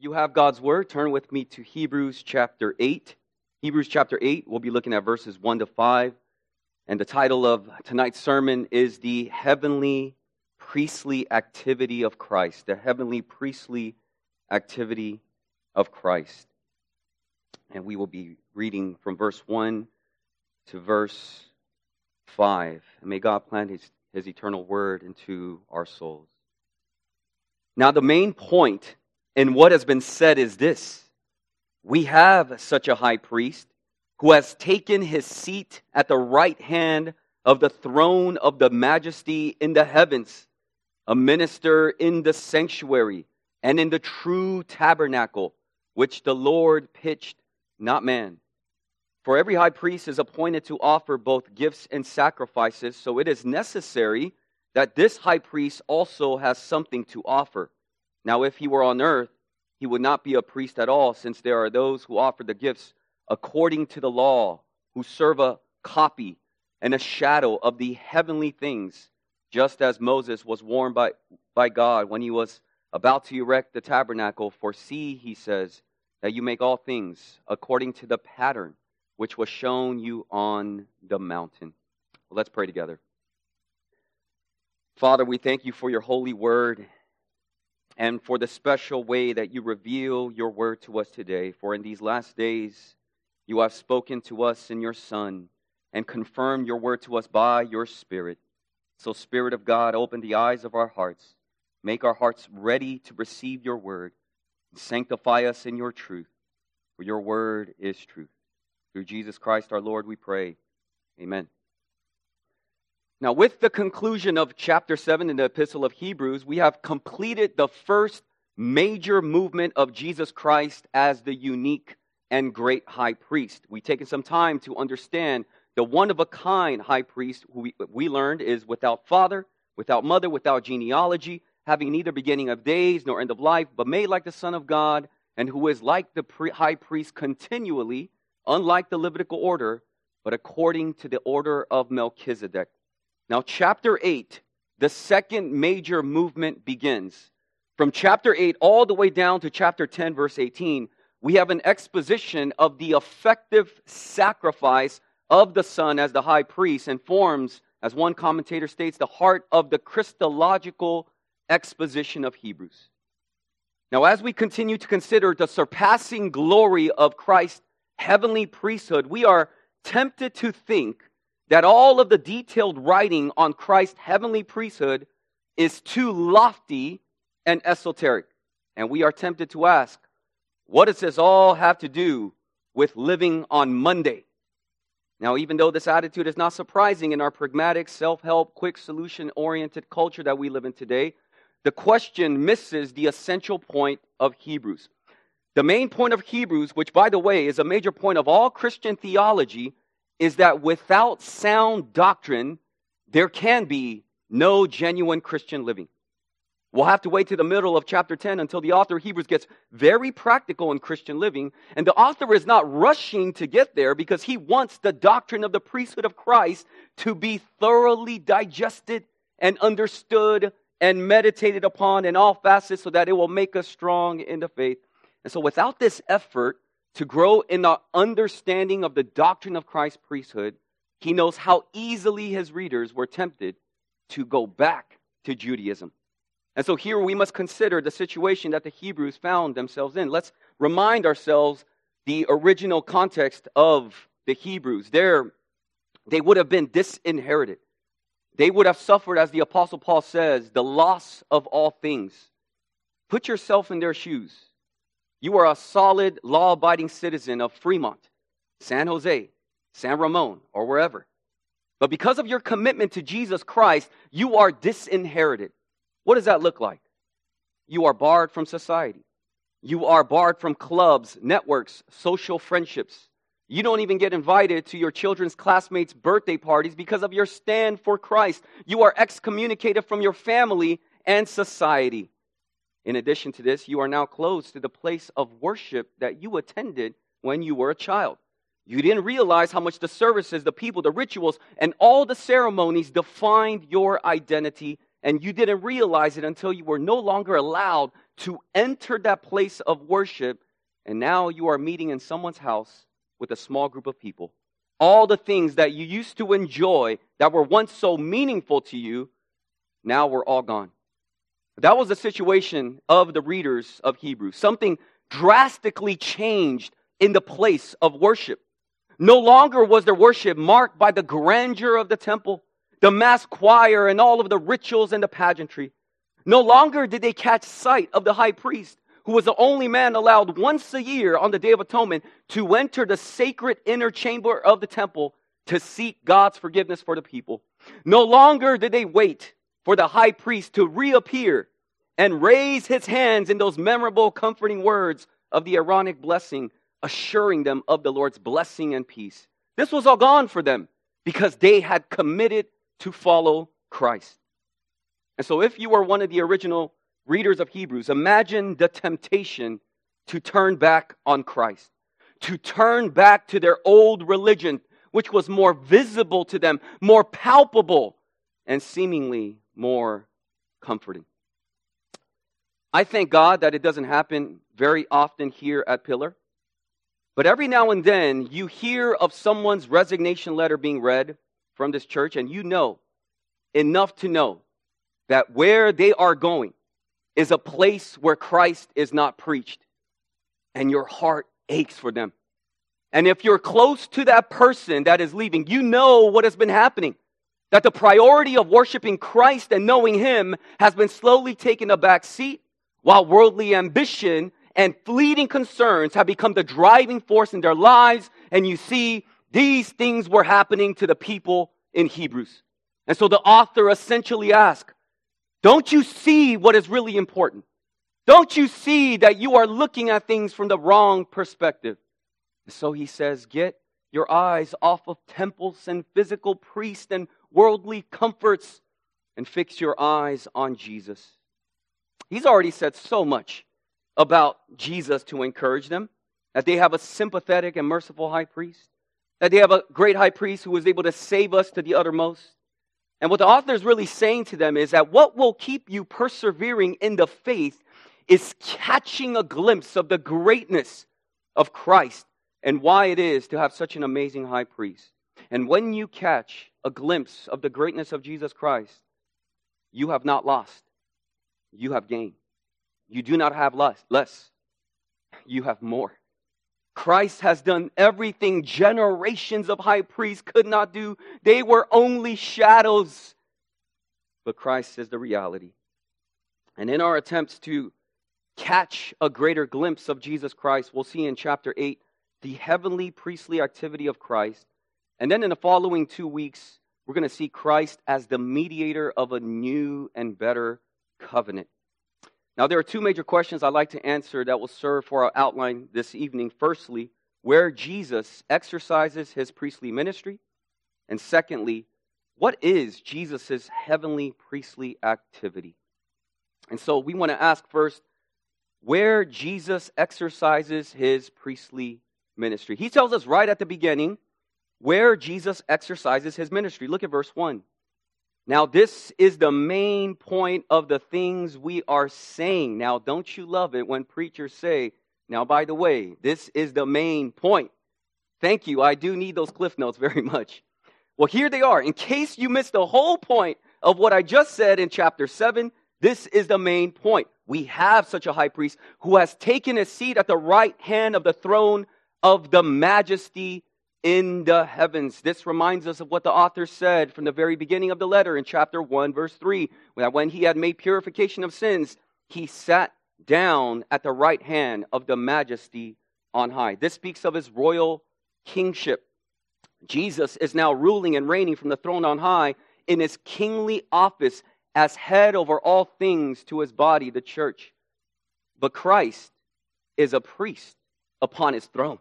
you have God's word, turn with me to Hebrews chapter 8. Hebrews chapter 8, we'll be looking at verses 1 to 5. And the title of tonight's sermon is The Heavenly Priestly Activity of Christ. The Heavenly Priestly Activity of Christ. And we will be reading from verse 1 to verse 5. And may God plant his, his eternal word into our souls. Now, the main point in what has been said is this we have such a high priest who has taken his seat at the right hand of the throne of the majesty in the heavens, a minister in the sanctuary and in the true tabernacle, which the Lord pitched, not man. For every high priest is appointed to offer both gifts and sacrifices, so it is necessary that this high priest also has something to offer. Now, if he were on earth, he would not be a priest at all, since there are those who offer the gifts according to the law, who serve a copy and a shadow of the heavenly things, just as Moses was warned by, by God when he was about to erect the tabernacle. For see, he says, that you make all things according to the pattern which was shown you on the mountain. Well, let's pray together. Father, we thank you for your holy word and for the special way that you reveal your word to us today. For in these last days, you have spoken to us in your Son and confirmed your word to us by your Spirit. So, Spirit of God, open the eyes of our hearts. Make our hearts ready to receive your word. And sanctify us in your truth, for your word is truth. Through Jesus Christ our Lord, we pray. Amen. Now, with the conclusion of chapter 7 in the Epistle of Hebrews, we have completed the first major movement of Jesus Christ as the unique and great high priest. We've taken some time to understand the one of a kind high priest who we, we learned is without father, without mother, without genealogy, having neither beginning of days nor end of life, but made like the Son of God, and who is like the high priest continually, unlike the Levitical order, but according to the order of Melchizedek. Now, chapter 8, the second major movement begins. From chapter 8 all the way down to chapter 10, verse 18, we have an exposition of the effective sacrifice of the Son as the high priest and forms, as one commentator states, the heart of the Christological exposition of Hebrews. Now, as we continue to consider the surpassing glory of Christ's heavenly priesthood, we are tempted to think that all of the detailed writing on Christ's heavenly priesthood is too lofty and esoteric. And we are tempted to ask, what does this all have to do with living on Monday? Now, even though this attitude is not surprising in our pragmatic, self help, quick solution oriented culture that we live in today, the question misses the essential point of Hebrews. The main point of Hebrews, which, by the way, is a major point of all Christian theology, is that without sound doctrine, there can be no genuine Christian living. We'll have to wait to the middle of chapter 10 until the author of Hebrews gets very practical in Christian living. And the author is not rushing to get there because he wants the doctrine of the priesthood of Christ to be thoroughly digested and understood and meditated upon in all facets so that it will make us strong in the faith. And so without this effort, to grow in the understanding of the doctrine of Christ's priesthood, he knows how easily his readers were tempted to go back to Judaism. And so here we must consider the situation that the Hebrews found themselves in. Let's remind ourselves the original context of the Hebrews. There, they would have been disinherited. They would have suffered, as the Apostle Paul says, the loss of all things. Put yourself in their shoes. You are a solid, law abiding citizen of Fremont, San Jose, San Ramon, or wherever. But because of your commitment to Jesus Christ, you are disinherited. What does that look like? You are barred from society. You are barred from clubs, networks, social friendships. You don't even get invited to your children's classmates' birthday parties because of your stand for Christ. You are excommunicated from your family and society. In addition to this, you are now close to the place of worship that you attended when you were a child. You didn't realize how much the services, the people, the rituals, and all the ceremonies defined your identity, and you didn't realize it until you were no longer allowed to enter that place of worship, and now you are meeting in someone's house with a small group of people. All the things that you used to enjoy that were once so meaningful to you, now were all gone. That was the situation of the readers of Hebrews. Something drastically changed in the place of worship. No longer was their worship marked by the grandeur of the temple, the mass choir, and all of the rituals and the pageantry. No longer did they catch sight of the high priest, who was the only man allowed once a year on the Day of Atonement to enter the sacred inner chamber of the temple to seek God's forgiveness for the people. No longer did they wait for the high priest to reappear and raise his hands in those memorable, comforting words of the Aaronic blessing assuring them of the Lord's blessing and peace. This was all gone for them because they had committed to follow Christ. And so, if you were one of the original readers of Hebrews, imagine the temptation to turn back on Christ, to turn back to their old religion, which was more visible to them, more palpable, and seemingly more comforting. I thank God that it doesn't happen very often here at Pillar. But every now and then, you hear of someone's resignation letter being read from this church, and you know enough to know that where they are going is a place where Christ is not preached, and your heart aches for them. And if you're close to that person that is leaving, you know what has been happening. That the priority of worshiping Christ and knowing Him has been slowly taking a back seat, while worldly ambition and fleeting concerns have become the driving force in their lives. And you see, these things were happening to the people in Hebrews. And so the author essentially asks, don't you see what is really important? Don't you see that you are looking at things from the wrong perspective? And so he says, get your eyes off of temples and physical priests and worldly comforts and fix your eyes on Jesus. He's already said so much about Jesus to encourage them, that they have a sympathetic and merciful high priest, that they have a great high priest who is able to save us to the uttermost. And what the author is really saying to them is that what will keep you persevering in the faith is catching a glimpse of the greatness of Christ and why it is to have such an amazing high priest. And when you catch a glimpse of the greatness of Jesus Christ, you have not lost, you have gained. You do not have less, less. You have more. Christ has done everything generations of high priests could not do. They were only shadows. But Christ is the reality. And in our attempts to catch a greater glimpse of Jesus Christ, we'll see in chapter 8 the heavenly priestly activity of Christ. And then in the following two weeks, we're going to see Christ as the mediator of a new and better covenant. Now, there are two major questions I'd like to answer that will serve for our outline this evening. Firstly, where Jesus exercises his priestly ministry. And secondly, what is Jesus' heavenly priestly activity? And so we want to ask first where Jesus exercises his priestly ministry. He tells us right at the beginning where Jesus exercises his ministry. Look at verse 1. Now, this is the main point of the things we are saying. Now, don't you love it when preachers say, now, by the way, this is the main point? Thank you. I do need those cliff notes very much. Well, here they are. In case you missed the whole point of what I just said in chapter 7, this is the main point. We have such a high priest who has taken a seat at the right hand of the throne of the majesty in the heavens. This reminds us of what the author said from the very beginning of the letter in chapter 1, verse 3, that when he had made purification of sins, he sat down at the right hand of the majesty on high. This speaks of his royal kingship. Jesus is now ruling and reigning from the throne on high in his kingly office as head over all things to his body, the church. But Christ is a priest upon his throne.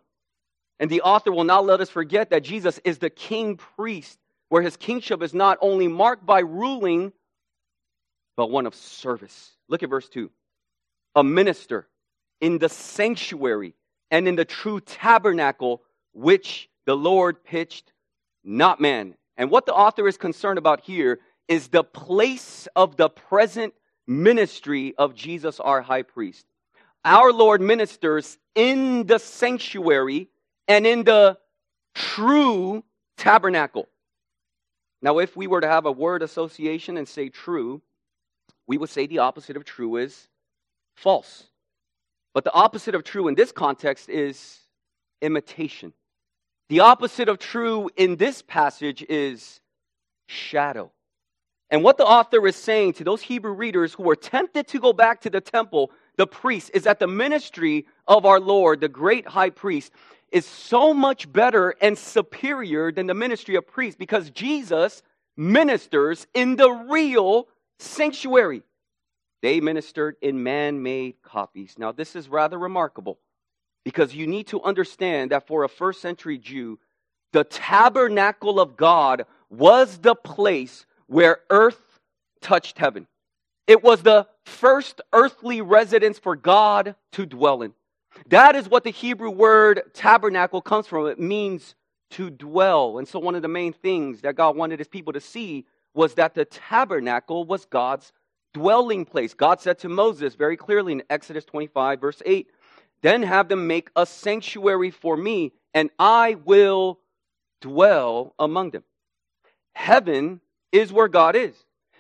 And the author will not let us forget that Jesus is the king priest, where his kingship is not only marked by ruling, but one of service. Look at verse 2. A minister in the sanctuary and in the true tabernacle which the Lord pitched, not man. And what the author is concerned about here is the place of the present ministry of Jesus, our high priest. Our Lord ministers in the sanctuary and in the true tabernacle. Now, if we were to have a word association and say true, we would say the opposite of true is false. But the opposite of true in this context is imitation. The opposite of true in this passage is shadow. And what the author is saying to those Hebrew readers who were tempted to go back to the temple, the priest, is that the ministry of our Lord, the great high priest, is so much better and superior than the ministry of priests because Jesus ministers in the real sanctuary. They ministered in man made copies. Now, this is rather remarkable because you need to understand that for a first century Jew, the tabernacle of God was the place where earth touched heaven. It was the first earthly residence for God to dwell in. That is what the Hebrew word tabernacle comes from. It means to dwell. And so, one of the main things that God wanted his people to see was that the tabernacle was God's dwelling place. God said to Moses very clearly in Exodus 25, verse 8, Then have them make a sanctuary for me, and I will dwell among them. Heaven is where God is.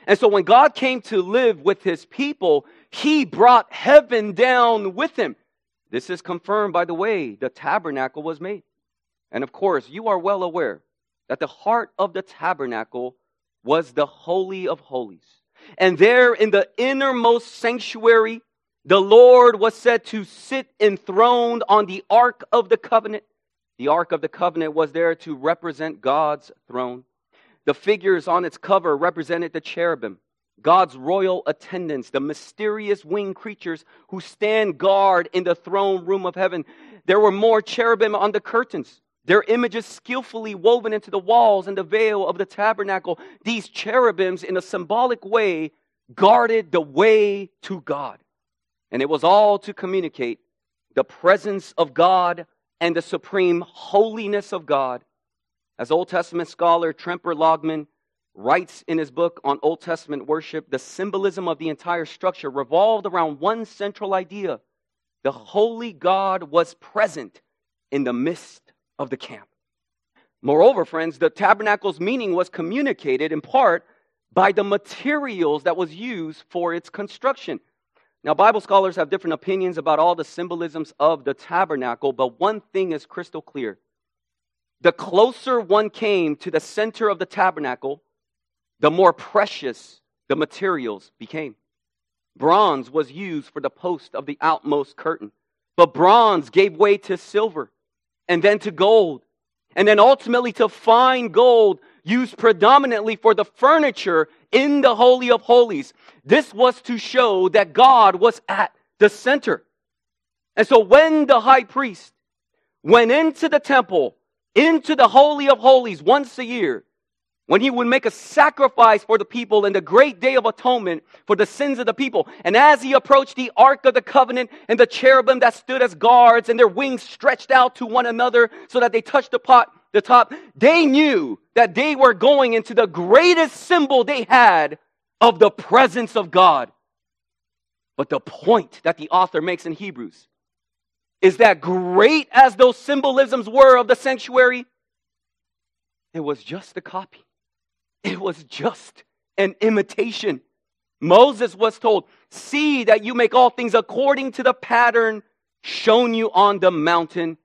And so when God came to live with his people, he brought heaven down with him. This is confirmed by the way the tabernacle was made. And of course, you are well aware that the heart of the tabernacle was the Holy of Holies. And there in the innermost sanctuary, the Lord was said to sit enthroned on the Ark of the Covenant. The Ark of the Covenant was there to represent God's throne. The figures on its cover represented the cherubim, God's royal attendants, the mysterious winged creatures who stand guard in the throne room of heaven. There were more cherubim on the curtains, their images skillfully woven into the walls and the veil of the tabernacle. These cherubims, in a symbolic way, guarded the way to God. And it was all to communicate the presence of God and the supreme holiness of God. As Old Testament scholar Tremper Longman writes in his book on Old Testament worship, the symbolism of the entire structure revolved around one central idea the holy God was present in the midst of the camp. Moreover, friends, the tabernacle's meaning was communicated in part by the materials that was used for its construction. Now, Bible scholars have different opinions about all the symbolisms of the tabernacle, but one thing is crystal clear. The closer one came to the center of the tabernacle, the more precious the materials became. Bronze was used for the post of the outmost curtain, but bronze gave way to silver and then to gold, and then ultimately to fine gold used predominantly for the furniture in the Holy of Holies. This was to show that God was at the center. And so when the high priest went into the temple, into the Holy of Holies once a year, when he would make a sacrifice for the people in the great day of atonement for the sins of the people. And as he approached the Ark of the Covenant and the cherubim that stood as guards and their wings stretched out to one another so that they touched the pot, the top, they knew that they were going into the greatest symbol they had of the presence of God. But the point that the author makes in Hebrews is that great as those symbolisms were of the sanctuary, it was just a copy. It was just an imitation. Moses was told, See that you make all things according to the pattern shown you on the mountain.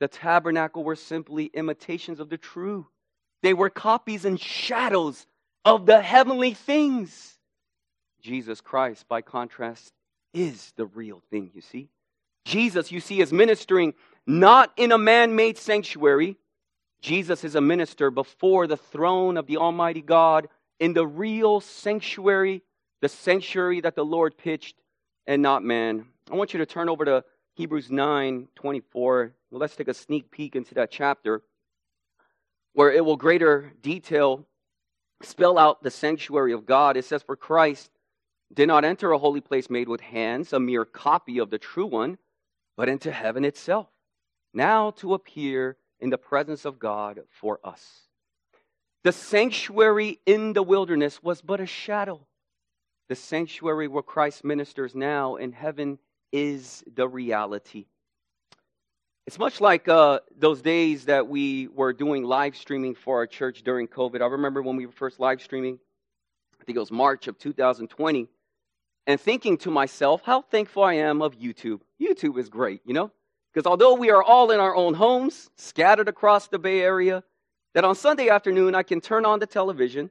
The tabernacle were simply imitations of the true, they were copies and shadows of the heavenly things. Jesus Christ, by contrast, is the real thing, you see. Jesus, you see, is ministering not in a man made sanctuary, Jesus is a minister before the throne of the Almighty God in the real sanctuary, the sanctuary that the Lord pitched and not man. I want you to turn over to Hebrews 9 24. Let's take a sneak peek into that chapter where it will greater detail spell out the sanctuary of God. It says, For Christ did not enter a holy place made with hands, a mere copy of the true one, but into heaven itself, now to appear in the presence of God for us. The sanctuary in the wilderness was but a shadow. The sanctuary where Christ ministers now in heaven is the reality. It's much like uh, those days that we were doing live streaming for our church during COVID. I remember when we were first live streaming, I think it was March of 2020, and thinking to myself, how thankful I am of YouTube. YouTube is great, you know? Because although we are all in our own homes, scattered across the Bay Area, that on Sunday afternoon I can turn on the television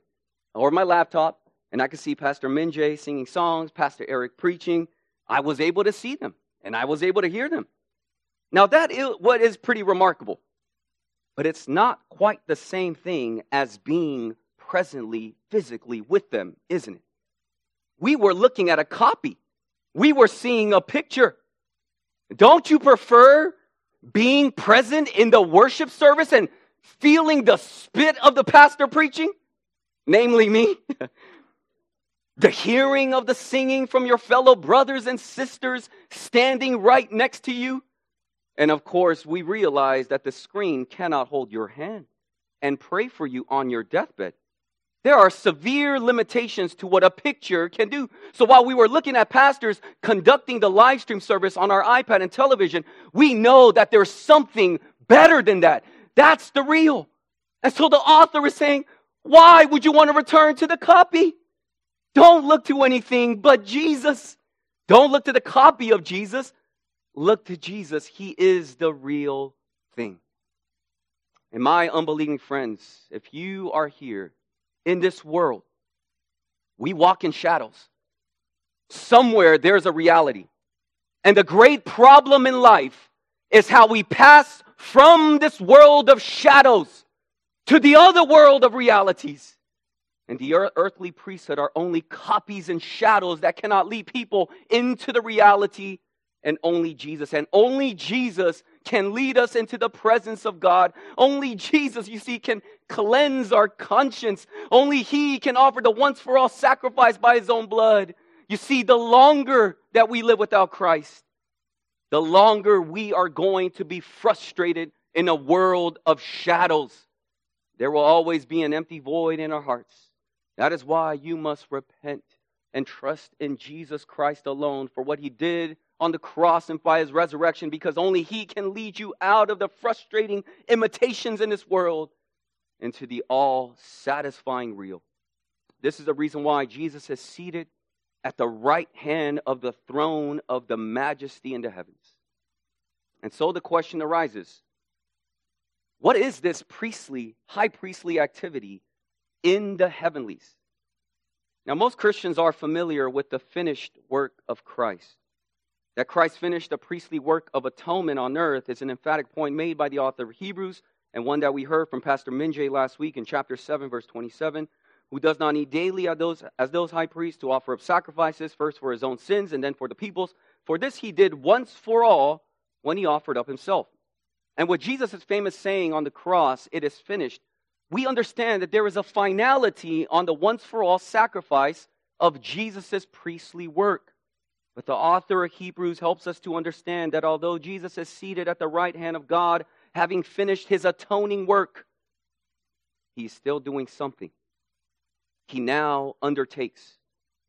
or my laptop and I can see Pastor Minjay singing songs, Pastor Eric preaching. I was able to see them and I was able to hear them. Now, that is what is pretty remarkable, but it's not quite the same thing as being presently, physically with them, isn't it? We were looking at a copy, we were seeing a picture. Don't you prefer being present in the worship service and feeling the spit of the pastor preaching? Namely, me. the hearing of the singing from your fellow brothers and sisters standing right next to you and of course, we realize that the screen cannot hold your hand and pray for you on your deathbed. There are severe limitations to what a picture can do. So while we were looking at pastors conducting the live stream service on our iPad and television, we know that there's something better than that. That's the real. And so the author is saying, why would you want to return to the copy? Don't look to anything but Jesus. Don't look to the copy of Jesus. Look to Jesus. He is the real thing. And my unbelieving friends, if you are here in this world, we walk in shadows. Somewhere there's a reality. And the great problem in life is how we pass from this world of shadows to the other world of realities. And the earthly priesthood are only copies and shadows that cannot lead people into the reality and only Jesus. And only Jesus can lead us into the presence of God. Only Jesus, you see, can cleanse our conscience. Only He can offer the once for all sacrifice by His own blood. You see, the longer that we live without Christ, the longer we are going to be frustrated in a world of shadows. There will always be an empty void in our hearts. That is why you must repent and trust in Jesus Christ alone for what He did on the cross and by his resurrection because only he can lead you out of the frustrating imitations in this world into the all satisfying real. This is the reason why Jesus is seated at the right hand of the throne of the majesty in the heavens. And so the question arises what is this priestly, high priestly activity in the heavenlies? Now, most Christians are familiar with the finished work of Christ. That Christ finished the priestly work of atonement on earth is an emphatic point made by the author of Hebrews, and one that we heard from Pastor Minjay last week in chapter 7, verse 27, who does not need daily as those, as those high priests to offer up sacrifices, first for his own sins and then for the people's. For this he did once for all when he offered up himself. And with Jesus' famous saying on the cross, it is finished, we understand that there is a finality on the once for all sacrifice of Jesus' priestly work. But the author of Hebrews helps us to understand that although Jesus is seated at the right hand of God, having finished his atoning work, he's still doing something. He now undertakes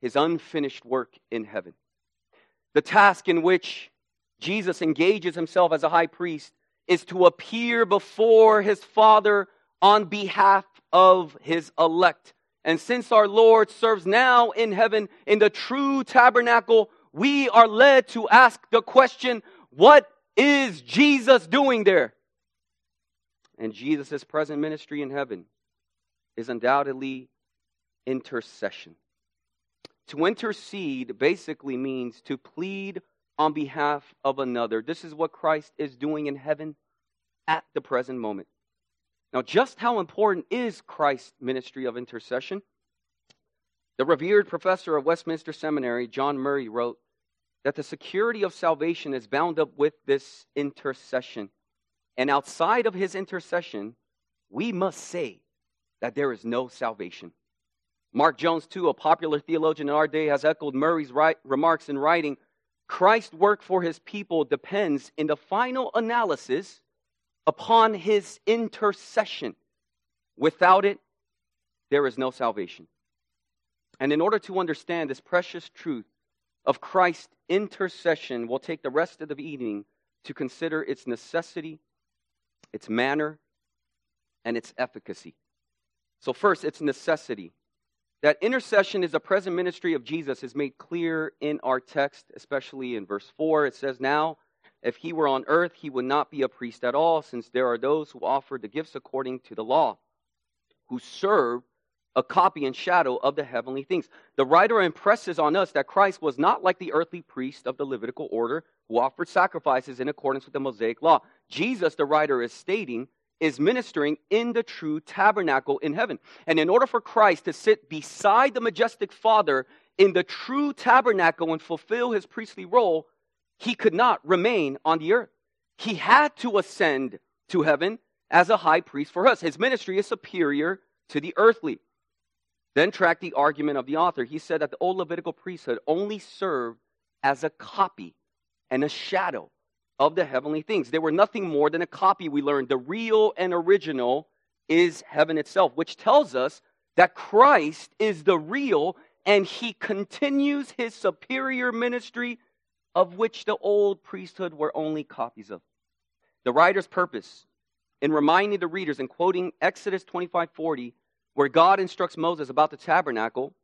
his unfinished work in heaven. The task in which Jesus engages himself as a high priest is to appear before his Father on behalf of his elect. And since our Lord serves now in heaven in the true tabernacle we are led to ask the question, what is Jesus doing there? And Jesus' present ministry in heaven is undoubtedly intercession. To intercede basically means to plead on behalf of another. This is what Christ is doing in heaven at the present moment. Now, just how important is Christ's ministry of intercession? The revered professor of Westminster Seminary, John Murray, wrote that the security of salvation is bound up with this intercession. And outside of his intercession, we must say that there is no salvation. Mark Jones, too, a popular theologian in our day, has echoed Murray's right, remarks in writing Christ's work for his people depends, in the final analysis, upon his intercession. Without it, there is no salvation. And in order to understand this precious truth of Christ's intercession, we'll take the rest of the evening to consider its necessity, its manner, and its efficacy. So, first, its necessity. That intercession is the present ministry of Jesus is made clear in our text, especially in verse 4. It says, Now, if he were on earth, he would not be a priest at all, since there are those who offer the gifts according to the law, who serve a copy and shadow of the heavenly things. The writer impresses on us that Christ was not like the earthly priest of the Levitical order who offered sacrifices in accordance with the Mosaic law. Jesus, the writer is stating, is ministering in the true tabernacle in heaven. And in order for Christ to sit beside the majestic Father in the true tabernacle and fulfill his priestly role, he could not remain on the earth. He had to ascend to heaven as a high priest for us. His ministry is superior to the earthly. Then track the argument of the author. He said that the old Levitical priesthood only served as a copy and a shadow of the heavenly things. They were nothing more than a copy, we learned. The real and original is heaven itself, which tells us that Christ is the real and he continues his superior ministry of which the old priesthood were only copies of. The writer's purpose in reminding the readers and quoting Exodus 25:40 where God instructs Moses about the tabernacle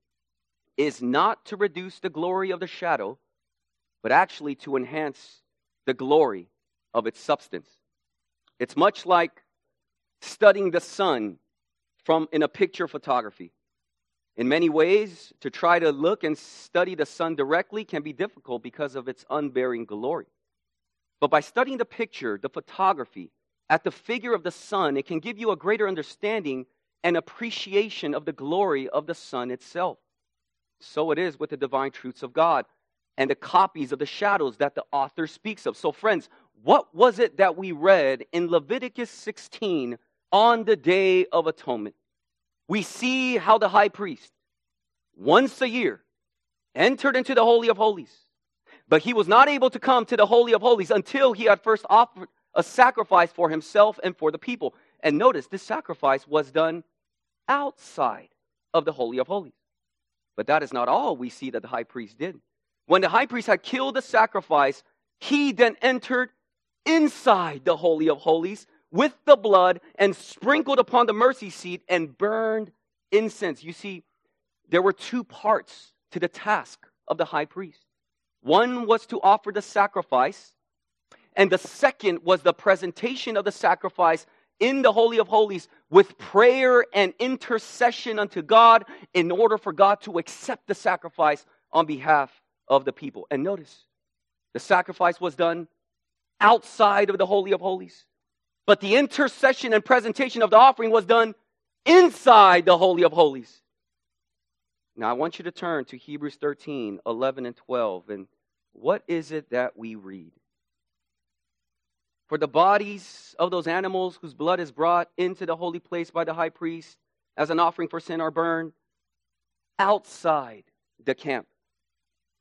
is not to reduce the glory of the shadow, but actually to enhance the glory of its substance. It's much like studying the sun from in a picture photography. In many ways, to try to look and study the sun directly can be difficult because of its unbearing glory. But by studying the picture, the photography, at the figure of the sun, it can give you a greater understanding and appreciation of the glory of the sun itself. So it is with the divine truths of God and the copies of the shadows that the author speaks of. So, friends, what was it that we read in Leviticus 16 on the Day of Atonement? We see how the high priest, once a year, entered into the Holy of Holies. But he was not able to come to the Holy of Holies until he had first offered a sacrifice for himself and for the people. And notice, this sacrifice was done outside of the Holy of Holies. But that is not all we see that the high priest did. When the high priest had killed the sacrifice, he then entered inside the Holy of Holies with the blood and sprinkled upon the mercy seat and burned incense. You see, there were two parts to the task of the high priest. One was to offer the sacrifice, and the second was the presentation of the sacrifice in the Holy of Holies with prayer and intercession unto God in order for God to accept the sacrifice on behalf of the people. And notice, the sacrifice was done outside of the Holy of Holies, but the intercession and presentation of the offering was done inside the Holy of Holies. Now, I want you to turn to Hebrews 13, 11, and 12. And what is it that we read? For the bodies of those animals whose blood is brought into the holy place by the high priest as an offering for sin are burned outside the camp.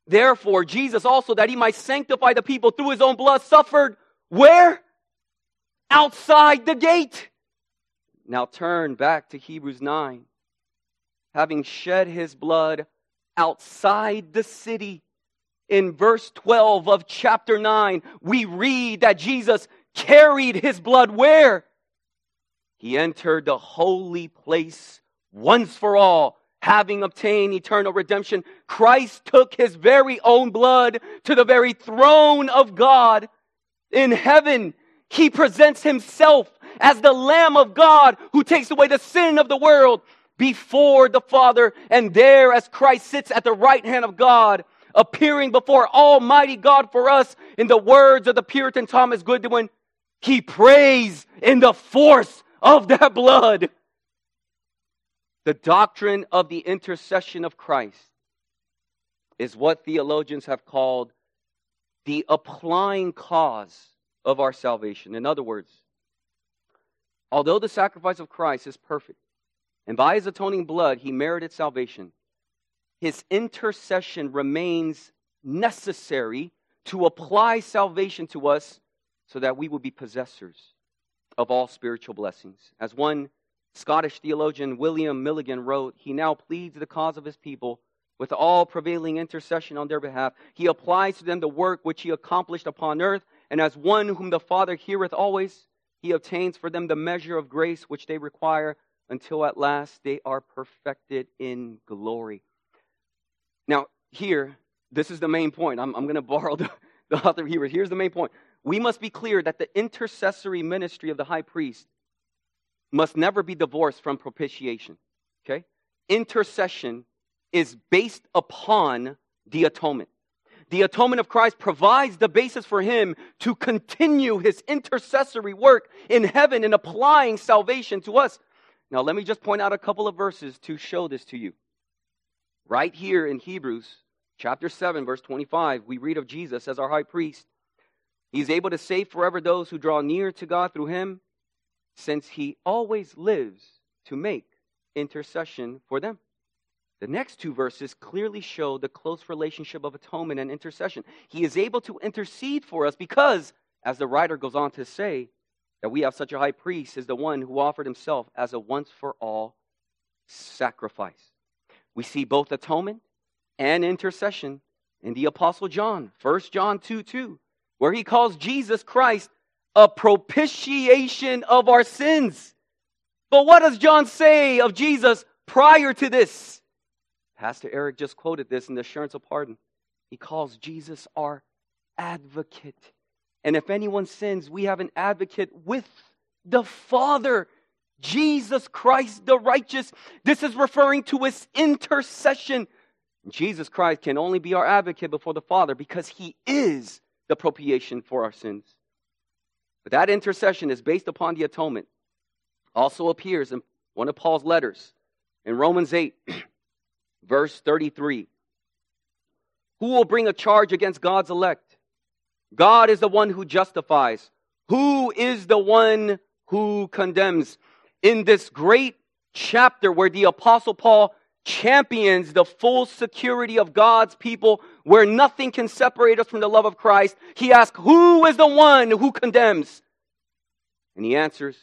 Therefore, Jesus also, that he might sanctify the people through his own blood, suffered where? Outside the gate. Now turn back to Hebrews 9. Having shed his blood outside the city, in verse 12 of chapter 9, we read that Jesus carried his blood where? He entered the holy place once for all, having obtained eternal redemption. Christ took his very own blood to the very throne of God in heaven. He presents himself as the Lamb of God who takes away the sin of the world before the Father. And there, as Christ sits at the right hand of God, appearing before Almighty God for us, in the words of the Puritan Thomas Goodwin, he prays in the force of that blood. The doctrine of the intercession of Christ is what theologians have called the applying cause of our salvation. In other words, although the sacrifice of Christ is perfect, and by his atoning blood he merited salvation, his intercession remains necessary to apply salvation to us so that we will be possessors of all spiritual blessings. As one Scottish theologian William Milligan wrote, He now pleads the cause of his people with all prevailing intercession on their behalf. He applies to them the work which he accomplished upon earth, and as one whom the Father heareth always, he obtains for them the measure of grace which they require until at last they are perfected in glory. Now, here, this is the main point. I'm, I'm going to borrow the, the author here. Here's the main point. We must be clear that the intercessory ministry of the high priest must never be divorced from propitiation. Okay? Intercession is based upon the atonement. The atonement of Christ provides the basis for him to continue his intercessory work in heaven in applying salvation to us. Now, let me just point out a couple of verses to show this to you. Right here in Hebrews chapter 7, verse 25, we read of Jesus as our high priest. He's able to save forever those who draw near to God through him, since he always lives to make intercession for them. The next two verses clearly show the close relationship of atonement and intercession. He is able to intercede for us because, as the writer goes on to say, that we have such a high priest is the one who offered himself as a once for all sacrifice. We see both atonement and intercession in the Apostle John, 1 John 2 2, where he calls Jesus Christ a propitiation of our sins. But what does John say of Jesus prior to this? Pastor Eric just quoted this in the assurance of pardon. He calls Jesus our advocate. And if anyone sins, we have an advocate with the Father, Jesus Christ the righteous. This is referring to his intercession. Jesus Christ can only be our advocate before the Father because he is the propitiation for our sins. But that intercession is based upon the atonement. Also appears in one of Paul's letters in Romans 8. Verse 33 Who will bring a charge against God's elect? God is the one who justifies. Who is the one who condemns? In this great chapter where the Apostle Paul champions the full security of God's people, where nothing can separate us from the love of Christ, he asks, Who is the one who condemns? And he answers,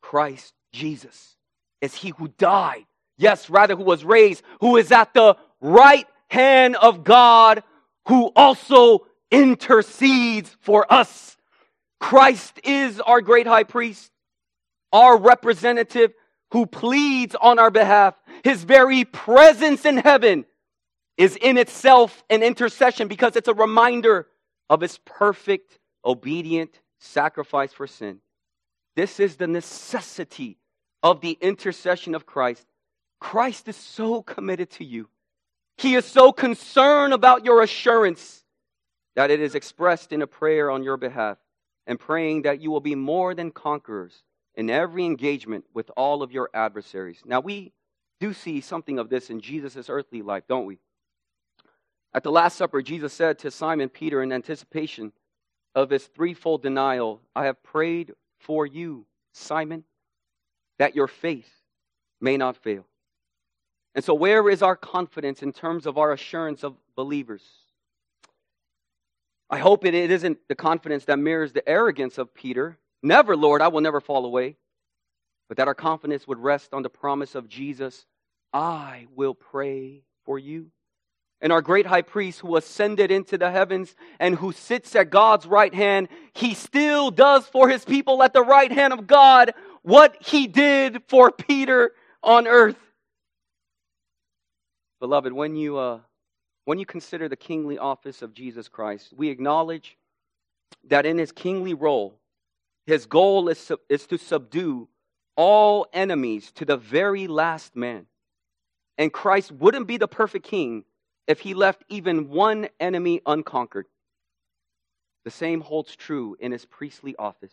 Christ Jesus is he who died Yes, rather, who was raised, who is at the right hand of God, who also intercedes for us. Christ is our great high priest, our representative who pleads on our behalf. His very presence in heaven is in itself an intercession because it's a reminder of his perfect, obedient sacrifice for sin. This is the necessity of the intercession of Christ Christ is so committed to you. He is so concerned about your assurance that it is expressed in a prayer on your behalf and praying that you will be more than conquerors in every engagement with all of your adversaries. Now, we do see something of this in Jesus' earthly life, don't we? At the Last Supper, Jesus said to Simon Peter in anticipation of his threefold denial, I have prayed for you, Simon, that your faith may not fail. And so, where is our confidence in terms of our assurance of believers? I hope it, it isn't the confidence that mirrors the arrogance of Peter. Never, Lord, I will never fall away. But that our confidence would rest on the promise of Jesus I will pray for you. And our great high priest who ascended into the heavens and who sits at God's right hand, he still does for his people at the right hand of God what he did for Peter on earth. Beloved, when you, uh, when you consider the kingly office of Jesus Christ, we acknowledge that in his kingly role, his goal is, is to subdue all enemies to the very last man. And Christ wouldn't be the perfect king if he left even one enemy unconquered. The same holds true in his priestly office.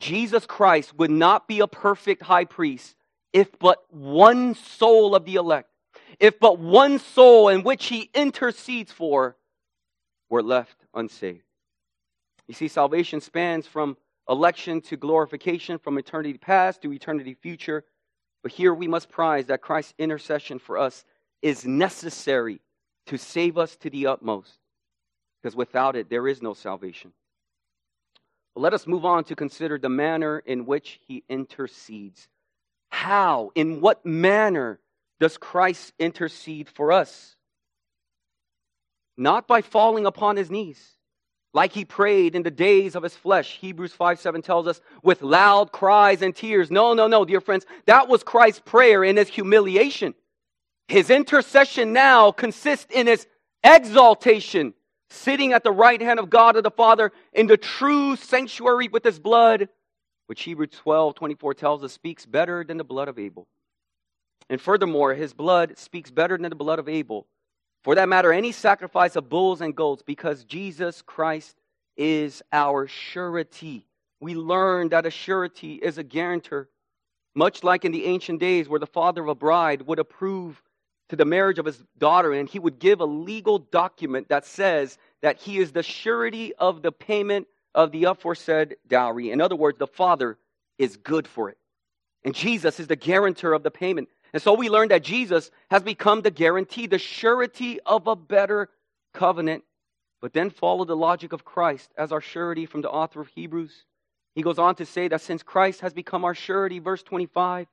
Jesus Christ would not be a perfect high priest if but one soul of the elect if but one soul in which he intercedes for were left unsaved. You see, salvation spans from election to glorification, from eternity past to eternity future. But here we must prize that Christ's intercession for us is necessary to save us to the utmost, because without it, there is no salvation. But let us move on to consider the manner in which he intercedes. How, in what manner does Christ intercede for us? Not by falling upon his knees, like he prayed in the days of his flesh. Hebrews 5 7 tells us, with loud cries and tears. No, no, no, dear friends. That was Christ's prayer in his humiliation. His intercession now consists in his exaltation, sitting at the right hand of God of the Father in the true sanctuary with his blood, which Hebrews 12 24 tells us speaks better than the blood of Abel. And furthermore, his blood speaks better than the blood of Abel. For that matter, any sacrifice of bulls and goats, because Jesus Christ is our surety. We learn that a surety is a guarantor, much like in the ancient days where the father of a bride would approve to the marriage of his daughter, and he would give a legal document that says that he is the surety of the payment of the aforesaid dowry. In other words, the father is good for it. And Jesus is the guarantor of the payment. And so we learn that Jesus has become the guarantee, the surety of a better covenant. But then follow the logic of Christ as our surety from the author of Hebrews. He goes on to say that since Christ has become our surety, verse 25,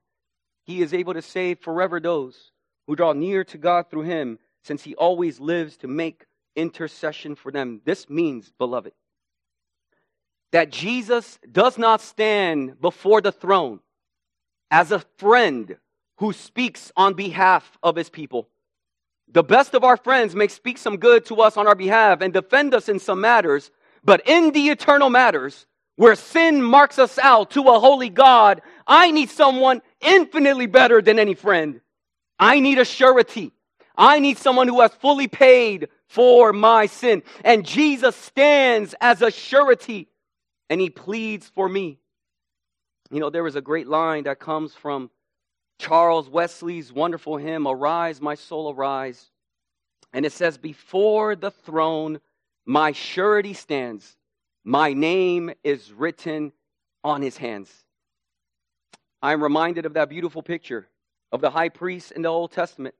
he is able to save forever those who draw near to God through him, since he always lives to make intercession for them. This means, beloved, that Jesus does not stand before the throne as a friend who speaks on behalf of his people. The best of our friends may speak some good to us on our behalf and defend us in some matters, but in the eternal matters, where sin marks us out to a holy God, I need someone infinitely better than any friend. I need a surety. I need someone who has fully paid for my sin. And Jesus stands as a surety and he pleads for me. You know, there is a great line that comes from Charles Wesley's wonderful hymn, Arise, My Soul, Arise. And it says, Before the throne, my surety stands. My name is written on his hands. I'm reminded of that beautiful picture of the high priest in the Old Testament.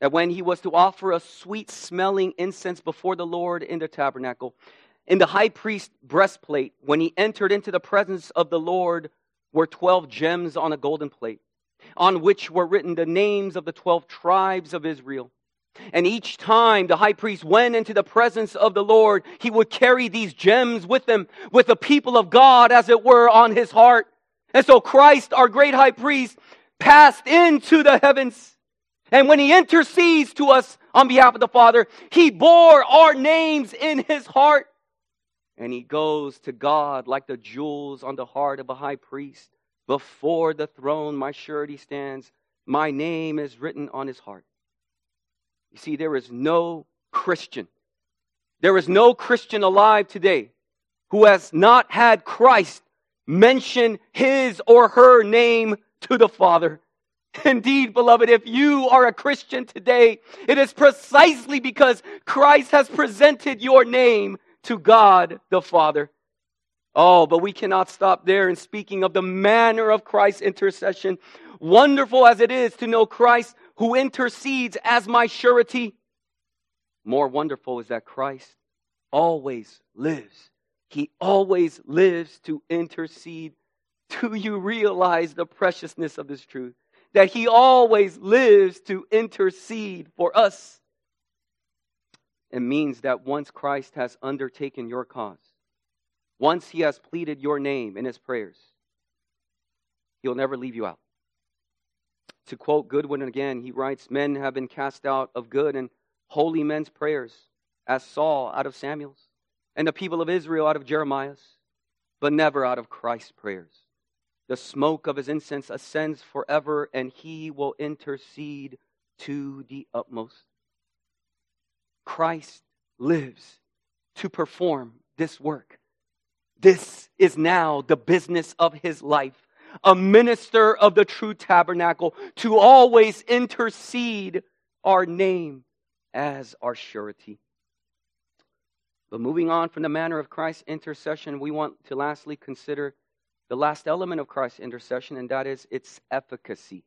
That when he was to offer a sweet smelling incense before the Lord in the tabernacle, in the high priest's breastplate, when he entered into the presence of the Lord, were 12 gems on a golden plate on which were written the names of the 12 tribes of Israel. And each time the high priest went into the presence of the Lord, he would carry these gems with him, with the people of God, as it were, on his heart. And so Christ, our great high priest, passed into the heavens. And when he intercedes to us on behalf of the Father, he bore our names in his heart. And he goes to God like the jewels on the heart of a high priest. Before the throne, my surety stands. My name is written on his heart. You see, there is no Christian, there is no Christian alive today who has not had Christ mention his or her name to the Father. Indeed, beloved, if you are a Christian today, it is precisely because Christ has presented your name to God the Father. Oh, but we cannot stop there in speaking of the manner of Christ's intercession. Wonderful as it is to know Christ who intercedes as my surety, more wonderful is that Christ always lives. He always lives to intercede. Do you realize the preciousness of this truth? That He always lives to intercede for us. It means that once Christ has undertaken your cause, once he has pleaded your name in his prayers, he'll never leave you out. To quote Goodwin again, he writes Men have been cast out of good and holy men's prayers, as Saul out of Samuel's, and the people of Israel out of Jeremiah's, but never out of Christ's prayers. The smoke of his incense ascends forever, and he will intercede to the utmost. Christ lives to perform this work. This is now the business of his life. A minister of the true tabernacle to always intercede our name as our surety. But moving on from the manner of Christ's intercession, we want to lastly consider the last element of Christ's intercession, and that is its efficacy.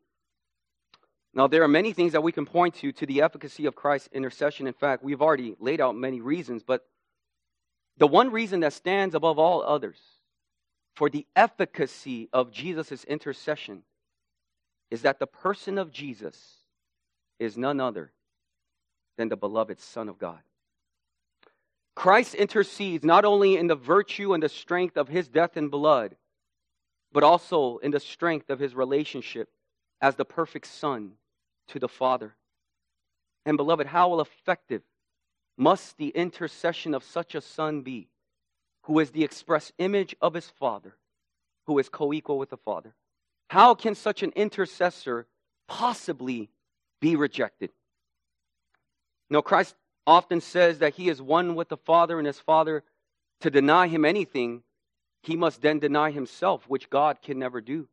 Now, there are many things that we can point to to the efficacy of Christ's intercession. In fact, we've already laid out many reasons, but the one reason that stands above all others for the efficacy of Jesus' intercession is that the person of Jesus is none other than the beloved Son of God. Christ intercedes not only in the virtue and the strength of his death and blood, but also in the strength of his relationship as the perfect Son to the Father. And beloved, how effective must the intercession of such a Son be, who is the express image of his Father, who is co equal with the Father? How can such an intercessor possibly be rejected? No, Christ often says that he is one with the Father, and his Father, to deny him anything, he must then deny himself, which God can never do.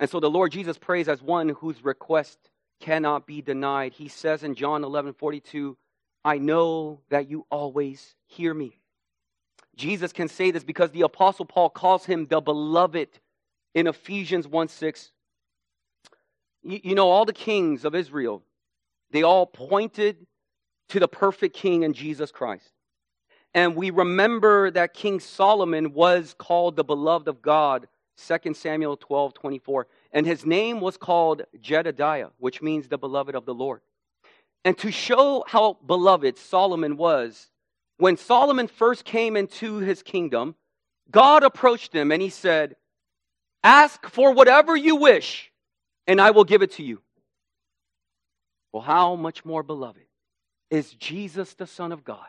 And so the Lord Jesus prays as one whose request cannot be denied. He says in John 11 42, I know that you always hear me. Jesus can say this because the Apostle Paul calls him the beloved in Ephesians 1 6. You, know, all the kings of Israel, they all pointed to the perfect king in Jesus Christ. And we remember that King Solomon was called the beloved of God, 2 Samuel 12 24. And his name was called Jedidiah, which means the beloved of the Lord. And to show how beloved Solomon was, when Solomon first came into his kingdom, God approached him and he said, Ask for whatever you wish, and I will give it to you. Well, how much more beloved is Jesus the Son of God.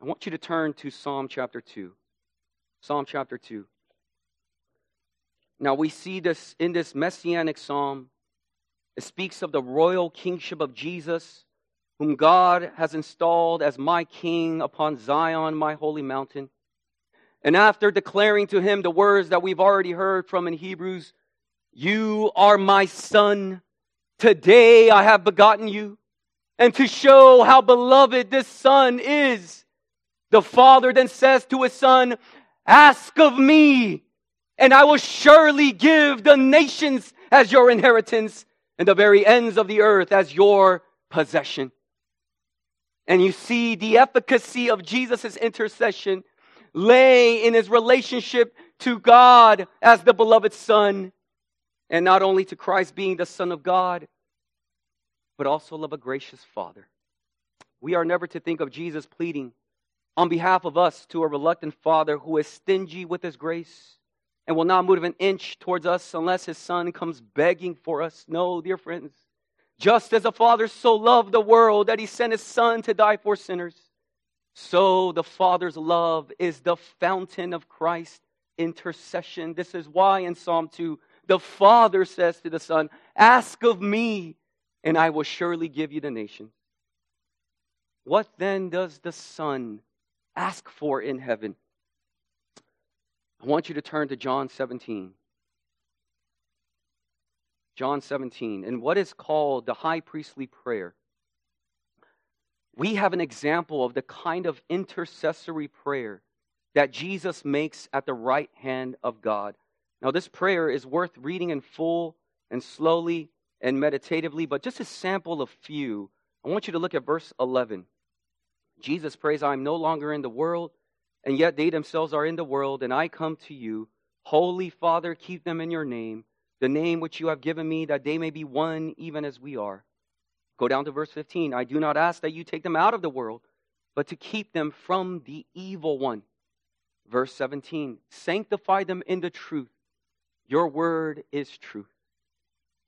I want you to turn to Psalm chapter 2. Psalm chapter 2. Now we see this in this messianic psalm. It speaks of the royal kingship of Jesus, whom God has installed as my king upon Zion, my holy mountain. And after declaring to him the words that we've already heard from in Hebrews, You are my son. Today I have begotten you. And to show how beloved this son is, the father then says to his son, Ask of me, and I will surely give the nations as your inheritance and the very ends of the earth as your possession. And you see the efficacy of Jesus' intercession lay in his relationship to God as the beloved Son, and not only to Christ being the Son of God, but also of a gracious Father. We are never to think of Jesus pleading on behalf of us to a reluctant Father who is stingy with his grace and will not move an inch towards us unless his Son comes begging for us. No, dear friends. Just as the Father so loved the world that he sent his Son to die for sinners, so the Father's love is the fountain of Christ's intercession. This is why in Psalm 2, the Father says to the Son, Ask of me, and I will surely give you the nation. What then does the Son ask for in heaven? I want you to turn to John 17. John 17, and what is called the high priestly prayer. We have an example of the kind of intercessory prayer that Jesus makes at the right hand of God. Now, this prayer is worth reading in full and slowly and meditatively, but just a sample of few. I want you to look at verse 11. Jesus prays, I am no longer in the world, and yet they themselves are in the world, and I come to you. Holy Father, keep them in your name, the name which you have given me, that they may be one even as we are. Go down to verse 15. I do not ask that you take them out of the world, but to keep them from the evil one. Verse 17. Sanctify them in the truth. Your word is truth.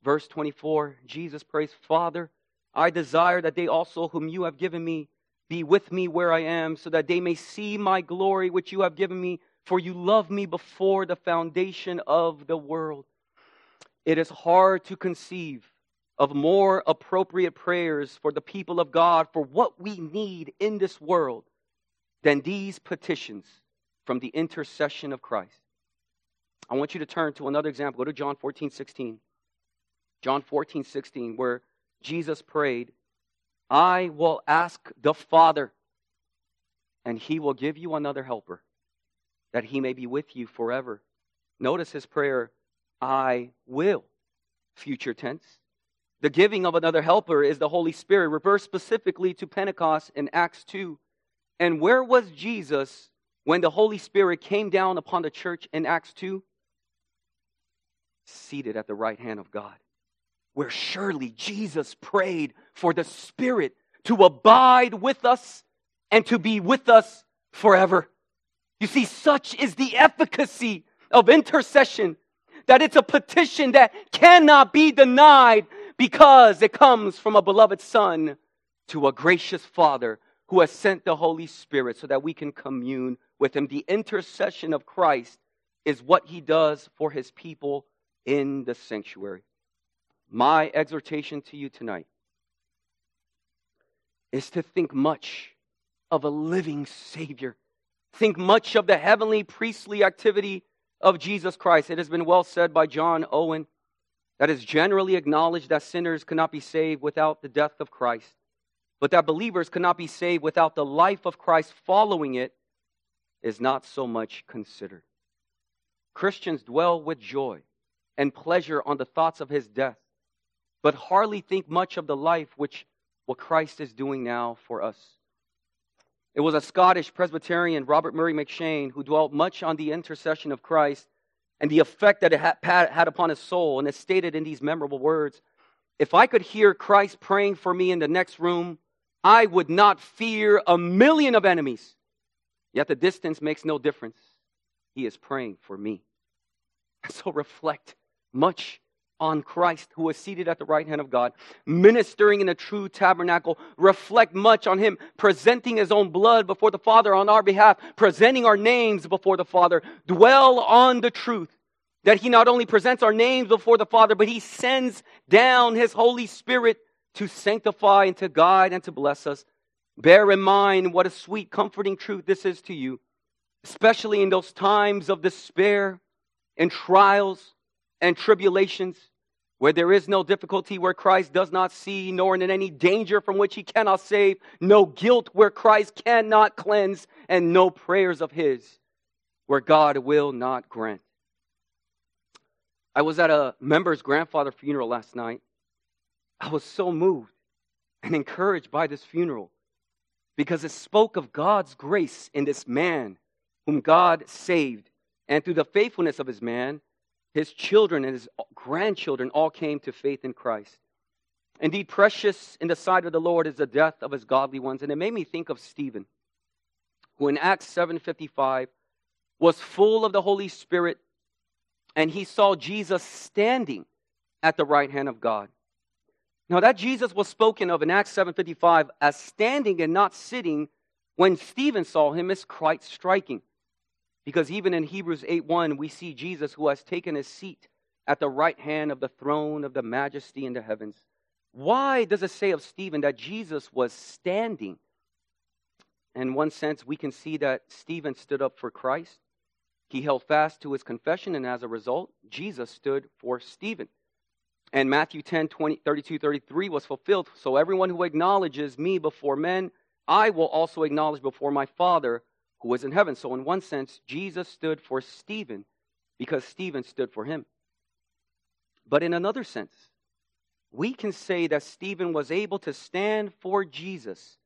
Verse 24, Jesus prays, Father, I desire that they also, whom you have given me, be with me where I am, so that they may see my glory which you have given me, for you loved me before the foundation of the world. It is hard to conceive of more appropriate prayers for the people of God for what we need in this world than these petitions from the intercession of Christ. I want you to turn to another example. Go to John 14, 16. John 14, 16, where Jesus prayed, I will ask the Father, and he will give you another helper, that he may be with you forever. Notice his prayer, I will, future tense. The giving of another helper is the Holy Spirit, reversed specifically to Pentecost in Acts 2. And where was Jesus when the Holy Spirit came down upon the church in Acts 2? seated at the right hand of God, where surely Jesus prayed for the Spirit to abide with us and to be with us forever. You see, such is the efficacy of intercession that it's a petition that cannot be denied because it comes from a beloved Son to a gracious Father who has sent the Holy Spirit so that we can commune with Him. The intercession of Christ is what He does for His people in the sanctuary. My exhortation to you tonight is to think much of a living Savior. Think much of the heavenly priestly activity of Jesus Christ. It has been well said by John Owen that is generally acknowledged that sinners cannot be saved without the death of Christ, but that believers cannot be saved without the life of Christ following it is not so much considered. Christians dwell with joy and pleasure on the thoughts of his death, but hardly think much of the life which what Christ is doing now for us. It was a Scottish Presbyterian, Robert Murray M'Cheyne, who dwelt much on the intercession of Christ and the effect that it had upon his soul, and it stated in these memorable words If I could hear Christ praying for me in the next room, I would not fear a million of enemies. Yet the distance makes no difference. He is praying for me. So reflect much on Christ who is seated at the right hand of God, ministering in a true tabernacle. Reflect much on him, presenting his own blood before the Father on our behalf, presenting our names before the Father. Dwell on the truth that he not only presents our names before the Father, but he sends down his Holy Spirit to sanctify and to guide and to bless us. Bear in mind what a sweet, comforting truth this is to you, especially in those times of despair and trials and tribulations, where there is no difficulty where Christ does not see, nor in any danger from which he cannot save, no guilt where Christ cannot cleanse, and no prayers of his where God will not grant. I was at a member's grandfather funeral last night. I was so moved and encouraged by this funeral because it spoke of God's grace in this man whom God saved. And through the faithfulness of his man, his children and his grandchildren all came to faith in Christ. Indeed, precious in the sight of the Lord is the death of his godly ones. And it made me think of Stephen, who in Acts 7:55 was full of the Holy Spirit, and he saw Jesus standing at the right hand of God. Now that Jesus was spoken of in Acts 7:55 as standing and not sitting when Stephen saw him is quite striking. Because even in Hebrews 8:1 we see Jesus who has taken his seat at the right hand of the throne of the majesty in the heavens. Why does it say of Stephen that Jesus was standing? In one sense, we can see that Stephen stood up for Christ. He held fast to his confession, and as a result, Jesus stood for Stephen. And Matthew 10, 20, 32, 33 was fulfilled. So everyone who acknowledges me before men, I will also acknowledge before my Father who was in heaven. So, in one sense, Jesus stood for Stephen because Stephen stood for him. But in another sense, we can say that Stephen was able to stand for Jesus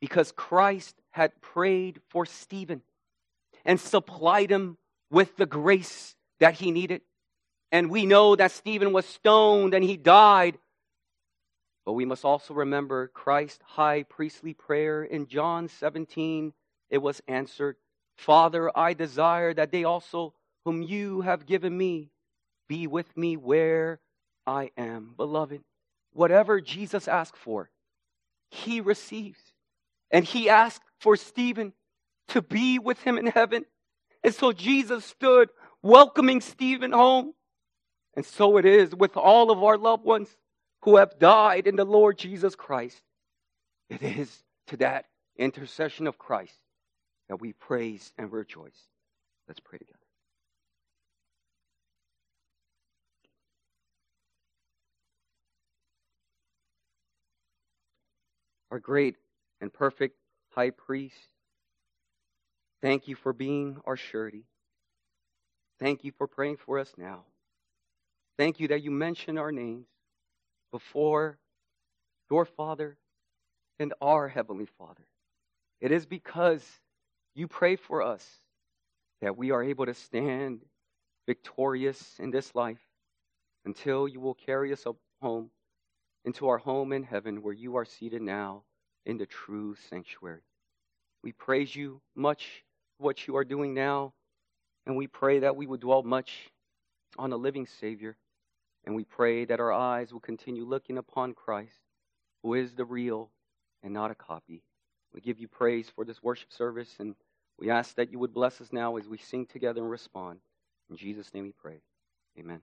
because Christ had prayed for Stephen and supplied him with the grace that he needed. And we know that Stephen was stoned and he died. But we must also remember Christ's high priestly prayer in John 17 it was answered, Father, I desire that they also, whom you have given me, be with me where I am. Beloved, whatever Jesus asked for, he receives. And he asked for Stephen to be with him in heaven. And so Jesus stood welcoming Stephen home. And so it is with all of our loved ones who have died in the Lord Jesus Christ. It is to that intercession of Christ that we praise and rejoice. Let's pray together. Our great and perfect high priest, thank you for being our surety. Thank you for praying for us now. Thank you that you mention our names before your Father and our Heavenly Father. It is because you pray for us that we are able to stand victorious in this life until you will carry us home into our home in heaven where you are seated now in the true sanctuary. We praise you much for what you are doing now, and we pray that we would dwell much on the living Savior, and we pray that our eyes will continue looking upon Christ, who is the real and not a copy. We give you praise for this worship service, and we ask that you would bless us now as we sing together and respond. In Jesus' name we pray. Amen.